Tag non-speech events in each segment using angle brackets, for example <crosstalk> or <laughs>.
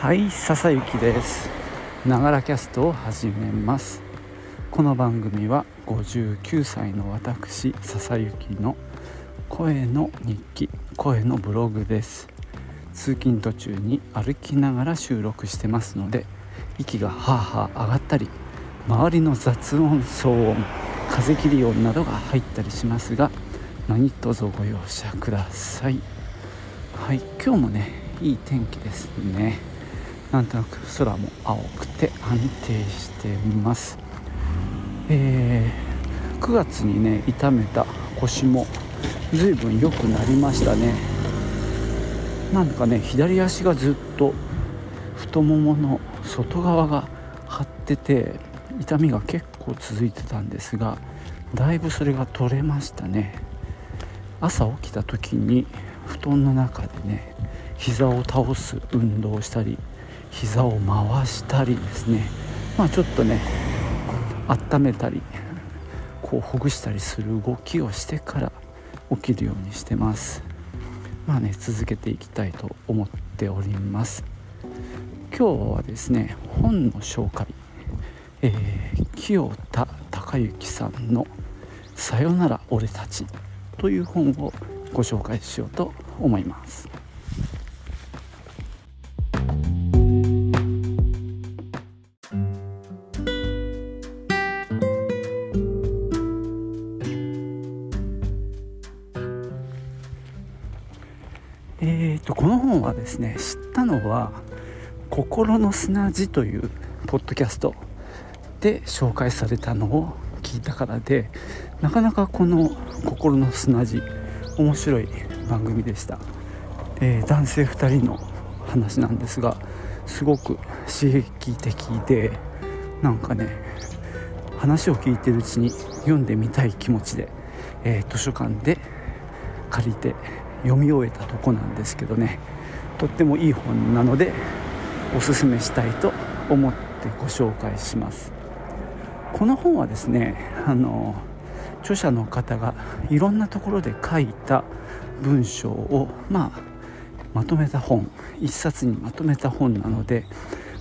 はい笹雪です。ながらキャストを始めます。この番組は59歳の私笹雪の声の日記声のブログです。通勤途中に歩きながら収録してますので息がはあはあ上がったり周りの雑音騒音風切り音などが入ったりしますが何卒ご容赦ください。はい今日もねいい天気ですね。なんとなく空も青くて安定しています。えー、9月にね痛めた腰も随分良くなりましたね。なんかね左足がずっと太ももの外側が張ってて痛みが結構続いてたんですがだいぶそれが取れましたね。朝起きた時に布団の中でね膝を倒す運動をしたり膝を回したりですね。まあちょっとね温めたりこうほぐしたりする動きをしてから起きるようにしてます。まあね続けていきたいと思っております。今日はですね本の紹介、えー、清田孝之さんの「さよなら俺たち」という本をご紹介しようと思います。ね知ったのは「心の砂地」というポッドキャストで紹介されたのを聞いたからでなかなかこの「心の砂地」面白い番組でした、えー、男性2人の話なんですがすごく刺激的でなんかね話を聞いてるうちに読んでみたい気持ちで、えー、図書館で借りて読み終えたとこなんですけどね。とってもいい本なのでおすすめしたいと思ってご紹介します。この本はですねあの著者の方がいろんなところで書いた文章をまあまとめた本一冊にまとめた本なので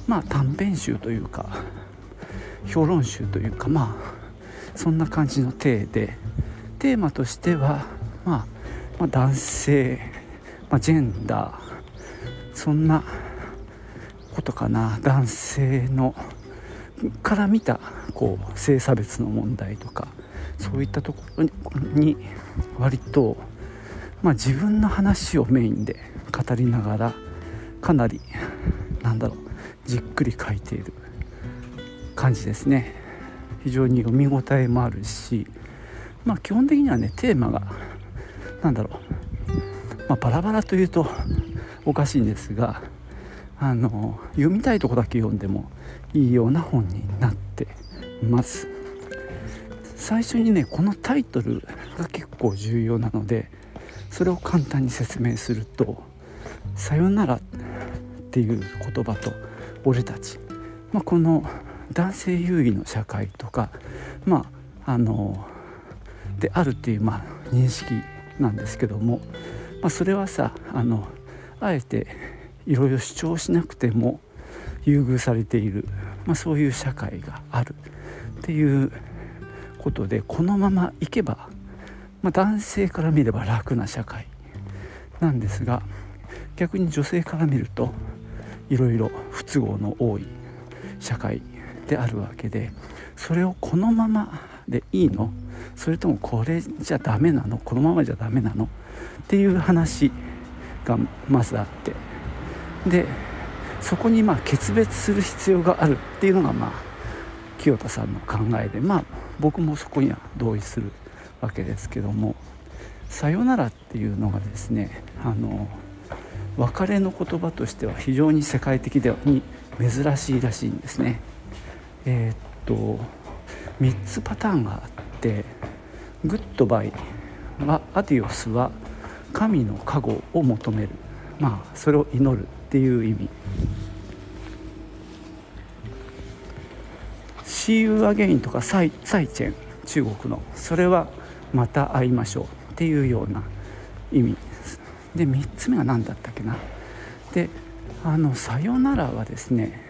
まあ短編集というか評論集というかまあそんな感じの体でテーマとしてはまあまあ、男性、まあ、ジェンダーそんなことかな。男性のから見たこう性差別の問題とかそういったところに割と、まあ、自分の話をメインで語りながらかなりなんだろうじっくり書いている感じですね。非常に読み応えもあるしまあ基本的にはねテーマがなんだろう、まあ、バラバラというとおかしいんですがあの読みたいとこだけ読んでもいいような本になってます。最初にねこのタイトルが結構重要なのでそれを簡単に説明すると「さよなら」っていう言葉と「俺たち」まあ、この男性優位の社会とかまああのであるっていう、まあ、認識なんですけども、まあ、それはさあのあえていろいろ主張しなくても優遇されている、まあ、そういう社会があるっていうことでこのままいけば、まあ、男性から見れば楽な社会なんですが逆に女性から見るといろいろ不都合の多い社会であるわけでそれをこのままでいいの？それともこれじゃダメなの？このままじゃダメなの？っていう話がまずあってでそこにまあ決別する必要があるっていうのがまあ清田さんの考えでまあ僕もそこには同意するわけですけども「さよなら」っていうのがですねあの別れの言葉としては非常に世界的ではに珍しいらしいんですね。えー、っと3つパターンがあって goodbye は adiós は神の加護を求める。まあそれを祈るっていう意味。See you again とかサイサイチェン中国の。それはまた会いましょうっていうような意味。で3つ目は何だったっけな。であの「さよなら」はですね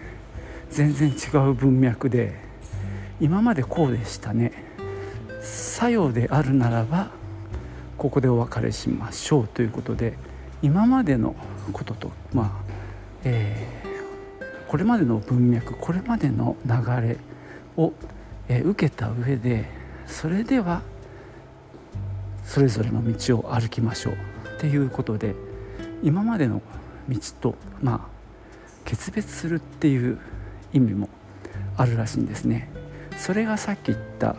全然違う文脈で今までこうでしたね「さよ」であるならばここでお別れしましょうということで今までのこととまあえー、これまでの文脈これまでの流れを、えー、受けた上でそれではそれぞれの道を歩きましょうっていうことで今までの道とまあ決別するっていう意味もあるらしいんですね。それがさっき言った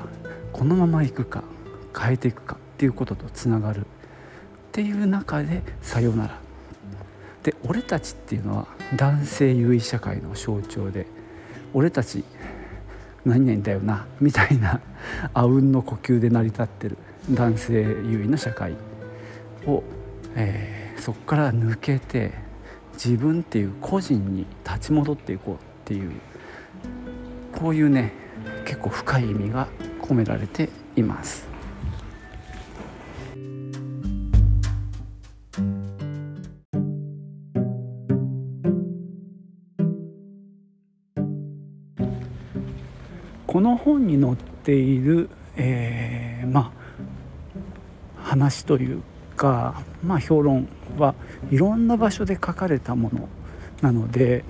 このまま行くか変えていくかっていうこととつながるっていう中で「さよなら」で俺たちっていうのは男性優位社会の象徴で俺たち何々だよなみたいなあうんの呼吸で成り立ってる男性優位の社会を、えー、そこから抜けて自分っていう個人に立ち戻っていこうっていうこういうね結構深い意味が込められています。この本に載っている、えー、まあ話というか、まあ、評論はいろんな場所で書かれたものなので、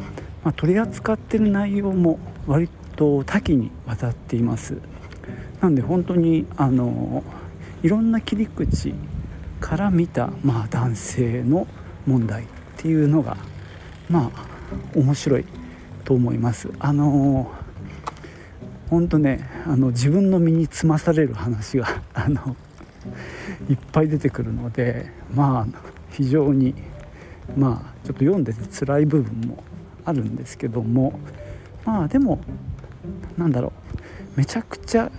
まあ、取り扱ってる内容も割と多岐にわたっています。なんで本当にあのいろんな切り口から見た、まあ、男性の問題っていうのがまあ面白いと思います。あの本当ねあの自分の身につまされる話が <laughs> あのいっぱい出てくるのでまあ非常にまあちょっと読んでて辛い部分もあるんですけどもまあでもなんだろうめちゃくちゃ、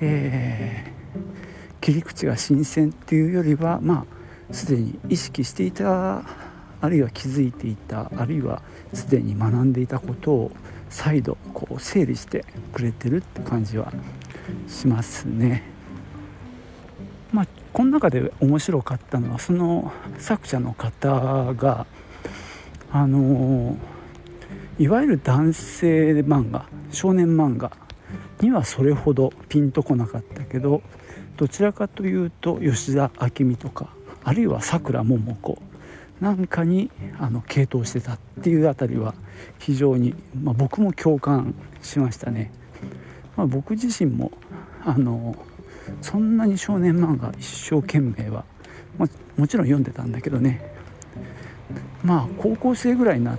えー、切り口が新鮮っていうよりはまあすでに意識していたあるいは気づいていたあるいはすでに学んでいたことを再度こう整理してくれてるって感じはしますね。まあ、この中で面白かったのはその作者の方があのいわゆる男性漫画少年漫画にはそれほどピンとこなかったけどどちらかというと吉田明美とかあるいはさくらももこなんかにあの傾倒してたっていうあたりは非常に、まあ、僕も共感しましたね。まあ、僕自身もあのそんなに少年漫画一生懸命は、ま、もちろん読んでたんだけどねまあ高校生ぐらいになっ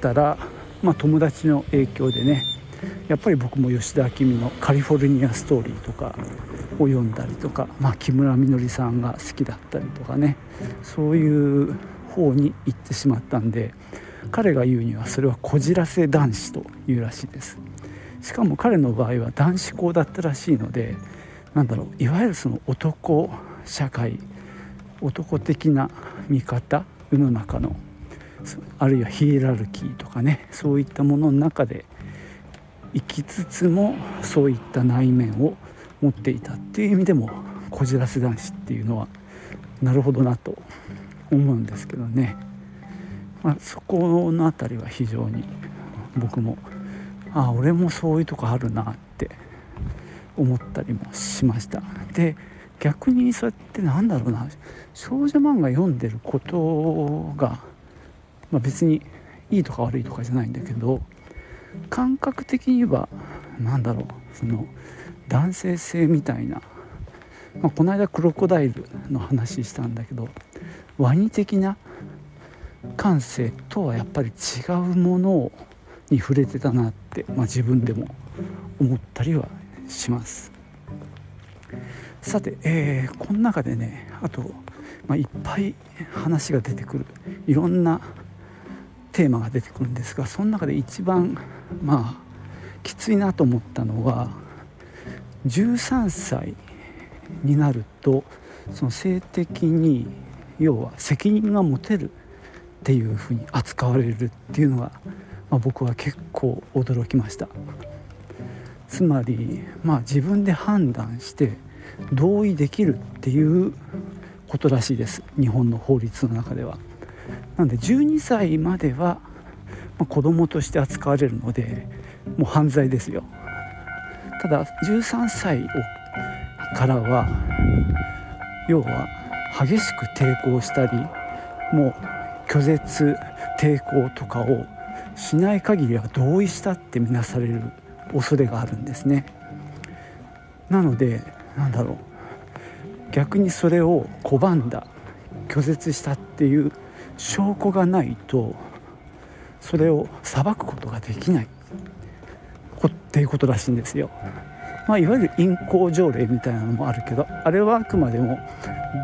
たら、まあ、友達の影響でねやっぱり僕も吉田明美の「カリフォルニアストーリー」とかを読んだりとか、まあ、木村みのりさんが好きだったりとかねそういう方に行ってしまったんで彼が言うにはそれはこじらせ男子というらしいです。しかも彼の場合は男子校だったらしいのでなんだろういわゆるその男社会男的な見方世の中のあるいはヒエラルキーとかねそういったものの中で生きつつもそういった内面を持っていたっていう意味でもこじらせ男子っていうのはなるほどなと思うんですけどね、まあ、そこの辺りは非常に僕もああ俺もそういうとこあるなって思ったりもしました。で逆にそうやってなんだろうな。少女漫画読んでることが、まあ、別にいいとか悪いとかじゃないんだけど感覚的には何だろう。その男性性みたいな、まあ、この間クロコダイルの話したんだけどワニ的な感性とはやっぱり違うものに触れてたなって、まあ、自分でも思ったりはします。さて、えー、この中でねあと、まあ、いっぱい話が出てくる。いろんなテーマが出てくるんですがその中で一番まあきついなと思ったのは13歳になるとその性的に要は責任が持てるっていうふうに扱われるっていうのが、まあ、僕は結構驚きました。つまり、まあ、自分で判断して同意できるっていうことらしいです。日本の法律の中では。なので12歳までは、まあ、子供として扱われるのでもう犯罪ですよ。ただ13歳からは要は激しく抵抗したりもう拒絶抵抗とかをしない限りは同意したって見なされる恐れがあるんですねなのでなんだろう逆にそれを拒んだ拒絶したっていう証拠がないとそれを裁くことができないっていうことらしいんですよ。まあ、いわゆる淫行条例みたいなのもあるけどあれはあくまでも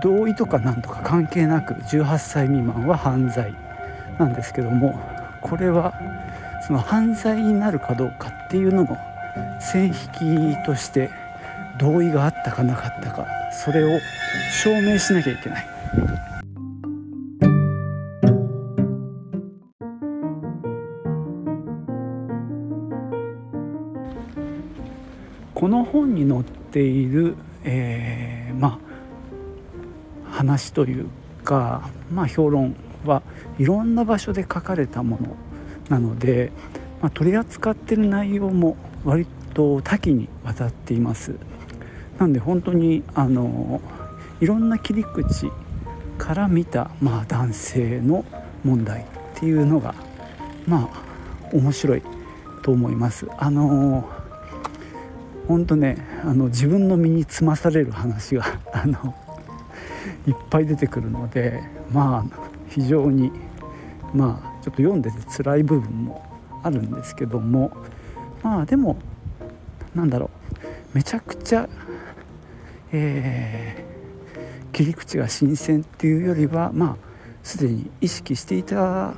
同意とかなんとか関係なく18歳未満は犯罪なんですけどもこれはその犯罪になるかどうかっていうのの線引きとして同意があったかなかったかそれを証明しなきゃいけない。この本に載っている、えー、まあ話というか、まあ、評論はいろんな場所で書かれたものなので、まあ、取り扱ってる内容も割と多岐にわたっています。なんで本当にあのいろんな切り口から見た、まあ、男性の問題っていうのがまあ面白いと思います。あの本当ねあの自分の身につまされる話が <laughs> あのいっぱい出てくるのでまあ非常にまあちょっと読んでて辛い部分もあるんですけどもまあでもなんだろうめちゃくちゃ、えー、切り口が新鮮っていうよりはまあすでに意識していた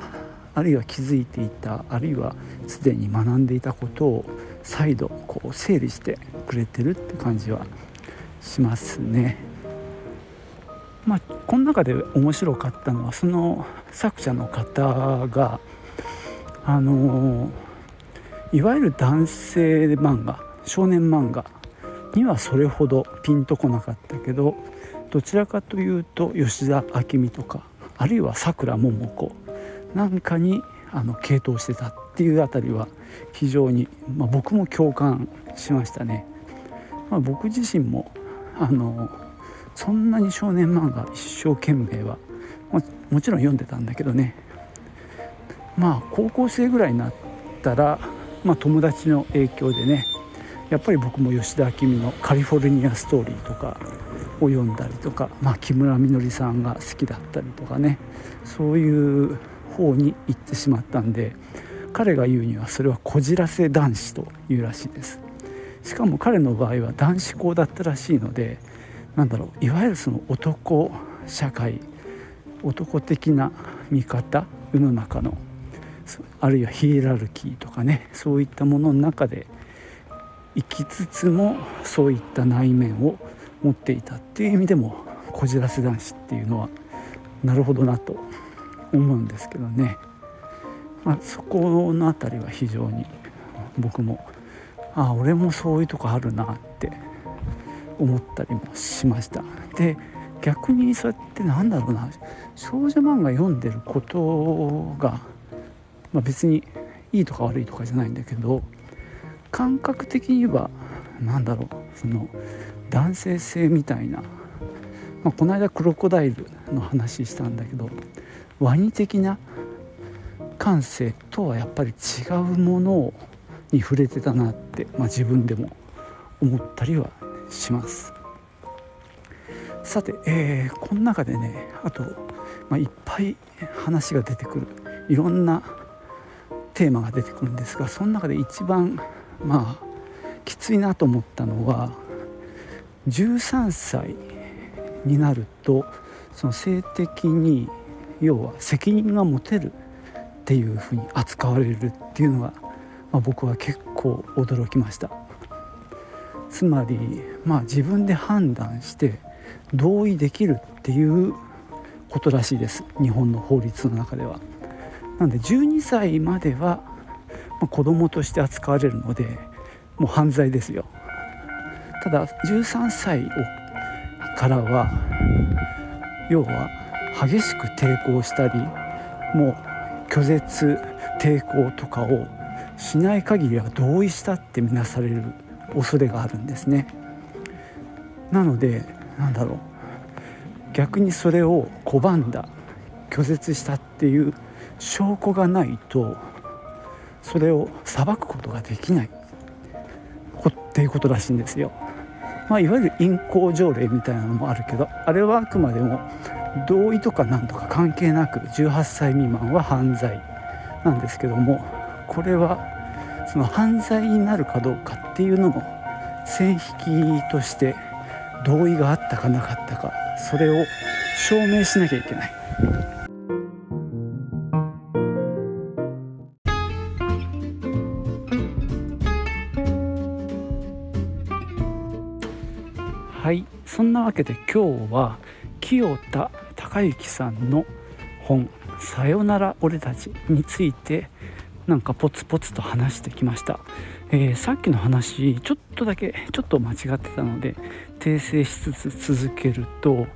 あるいは気づいていたあるいはすでに学んでいたことを再度こう整理してくれてるって感じはしますね。まあ、この中で面白かったのはその作者の方があのいわゆる男性漫画少年漫画にはそれほどピンとこなかったけどどちらかというと吉田明美とかあるいはさくらももこなんかにあの傾倒してたっていうあたりは非常に、まあ、僕も共感しましたね。まあ、僕自身もあのそんなに少年漫画一生懸命はももちろん読んでたんだけどねまあ高校生ぐらいになったら、まあ、友達の影響でねやっぱり僕も吉田明美の「カリフォルニアストーリー」とかを読んだりとか、まあ、木村みのりさんが好きだったりとかねそういう方に行ってしまったんで彼が言うにはそれはこじらせ男子というらしいです。しかも彼の場合は男子校だったらしいのでなんだろういわゆるその男社会男的な見方世の中のあるいはヒエラルキーとかねそういったものの中で生きつつもそういった内面を持っていたっていう意味でもこじらせ男子っていうのはなるほどなと思うんですけどね、まあ、そこの辺りは非常に僕もああ俺もそういうとこあるなって思ったりもしました。で逆にそうやってなんだろうな少女漫画読んでることが、まあ、別にいいとか悪いとかじゃないんだけど感覚的には何だろうその男性性みたいな、まあ、この間クロコダイルの話したんだけどワニ的な感性とはやっぱり違うものに触れてたなって、まあ、自分でも思ったりはします。さて、えー、この中でねあと、まあ、いっぱい話が出てくるいろんなテーマが出てくるんですがその中で一番まあきついなと思ったのは13歳になるとその性的に要は責任が持てるっていうふうに扱われるっていうのが、まあ、僕は結構驚きました。つまり、まあ、自分で判断して同意できるっていうことらしいです日本の法律の中では。なんで12歳までは、まあ、子供として扱われるのでもう犯罪ですよ。ただ13歳をからは要は激しく抵抗したりもう拒絶抵抗とかをしない限りは同意したって見なされる恐れがあるんですね。なのでなんだろう。逆にそれを拒んだ拒絶したっていう証拠がないとそれを裁くことができない。っていうことらしいんですよ。まあ、いわゆる隠行条例みたいなのもあるけどあれはあくまでも同意とかなんとか関係なく18歳未満は犯罪なんですけどもこれはその犯罪になるかどうかっていうのも線引きとして同意があったかなかったかそれを証明しなきゃいけない。はいそんなわけで今日は清田孝之さんの本「さよなら俺たち」についてなんかポツポツと話してきました、えー、さっきの話ちょっとだけちょっと間違ってたので訂正しつつ続けると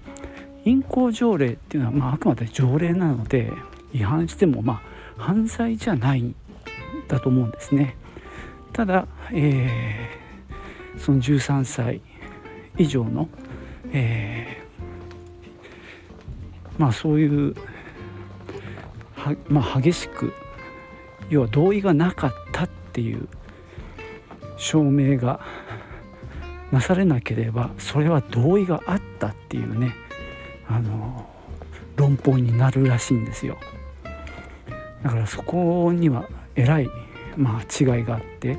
隠行条例っていうのは、まあ、あくまで条例なので違反してもまあ犯罪じゃないんだと思うんですね。ただ、えー、その13歳以上の、えー、まあそういう、まあ、激しく要は同意がなかったっていう証明がなされなければそれは同意があったっていうねあの論法になるらしいんですよ。だからそこにはえらい、まあ、違いがあって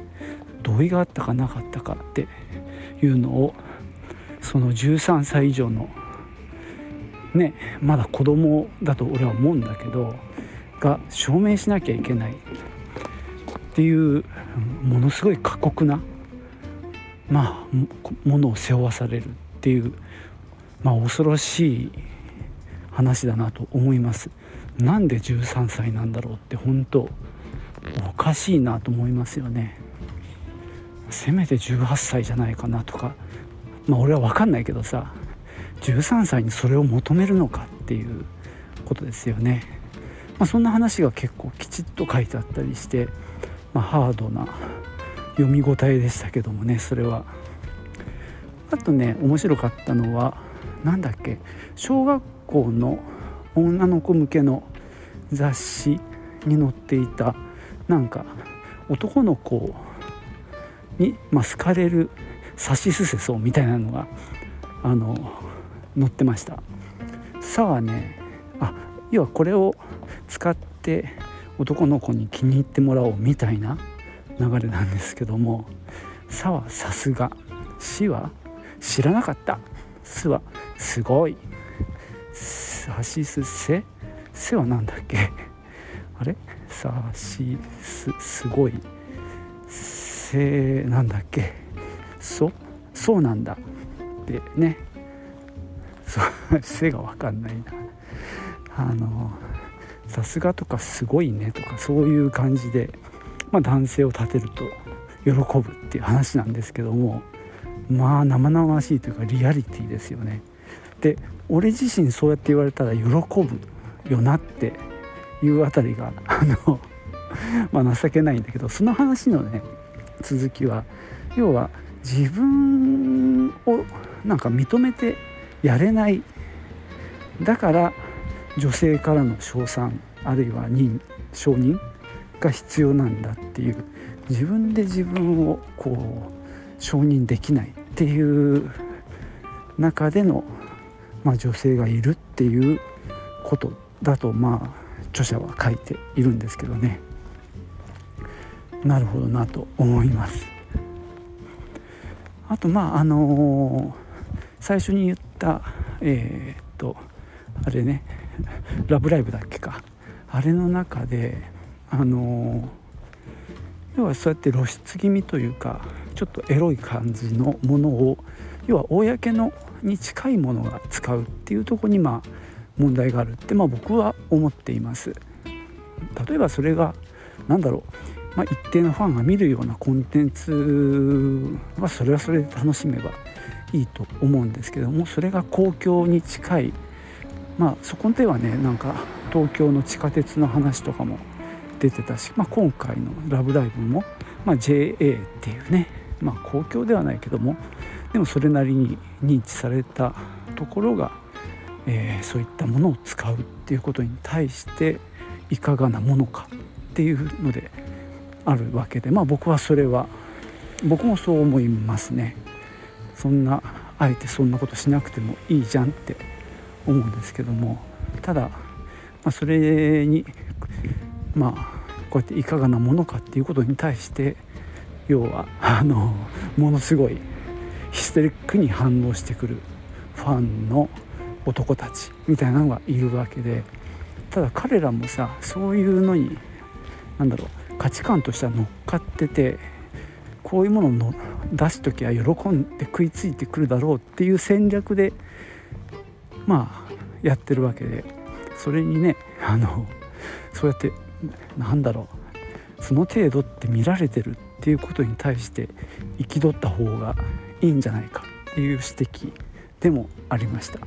同意があったかなかったかっていうのをその13歳以上のねまだ子供だと俺は思うんだけどが証明しなきゃいけない。っていうものすごい過酷なまあものを背負わされる。っていうまあ恐ろしい話だなと思います。なんで13歳なんだろうって本当おかしいなと思いますよね。せめて18歳じゃないかなとかまあ俺は分かんないけどさ。13歳にそれを求めるのかっていうことですよね、まあ、そんな話が結構きちっと書いてあったりして、まあ、ハードな読み応えでしたけどもねそれは。あとね面白かったのは何だっけ小学校の女の子向けの雑誌に載っていたなんか男の子に、まあ、好かれるさしすせそうみたいなのがあの載ってました「さ」はねあ要はこれを使って男の子に気に入ってもらおうみたいな流れなんですけども「さ」はさすが「し」は知らなかった「す」はすごい「さしすせ」「せ」は何だっけ？あれ？さしすすごい「せ」なんだっけ？そ？そうなんだ。ってね。そう背が分かんないなあのさすがとかすごいねとかそういう感じで、まあ、男性を立てると喜ぶっていう話なんですけどもまあ生々しいというかリアリティですよね。で俺自身そうやって言われたら喜ぶよなっていうあたりがあのまあ情けないんだけどその話のね続きは要は自分をなんか認めてやれないだから女性からの称賛あるいは認承認が必要なんだっていう自分で自分をこう承認できないっていう中での、まあ、女性がいるっていうことだとまあ著者は書いているんですけどねなるほどなと思います。あとまああのー、最初に言ったたえー、っとあれね「ラブライブ!」だっけかあれの中であのー、要はそうやって露出気味というかちょっとエロい感じのものを要は公のに近いものが使うっていうとこにまあ問題があるってまあ僕は思っています。例えばそれが何だろうまあ、一定のファンが見るようなコンテンツはそれはそれで楽しめばいいと思うんですけどもそれが公共に近いまあそこではねなんか東京の地下鉄の話とかも出てたし、まあ、今回の「ラブライブも」まあ、JA っていうね、まあ、公共ではないけどもでもそれなりに認知されたところが、えー、そういったものを使うっていうことに対していかがなものかっていうのであるわけでまあ僕はそれは僕もそう思いますね。そんなあえてそんなことしなくてもいいじゃんって思うんですけどもただ、まあ、それにまあこうやっていかがなものかっていうことに対して要はあのものすごいヒステリックに反応してくるファンの男たちみたいなのがいるわけでただ彼らもさそういうのに何だろう価値観としては乗っかっててこういうものの出す時は喜んで食いついてくるだろうっていう戦略でまあやってるわけでそれにねあのそうやってなんだろうその程度って見られてるっていうことに対して憤った方がいいんじゃないかっていう指摘でもありました。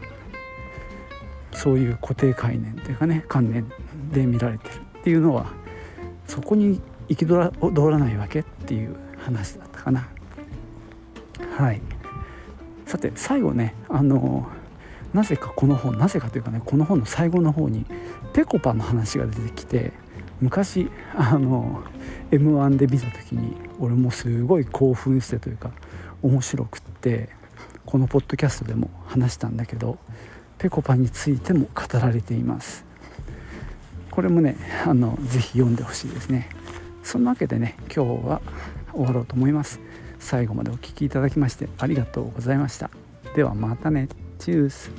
そういう固定概念というかね観念で見られてるっていうのはそこに憤らないわけっていう話だったかな。はい。さて最後ねあのなぜかこの本なぜかというかねこの本の最後の方にぺこぱの話が出てきて昔あの m 1で見た時に俺もすごい興奮してというか面白くってこのポッドキャストでも話したんだけどぺこぱについても語られています。これもねあのぜひ読んでほしいですね。そんなわけでね今日は終わろうと思います。最後までお聴きいただきましてありがとうございました。ではまたね。チュース。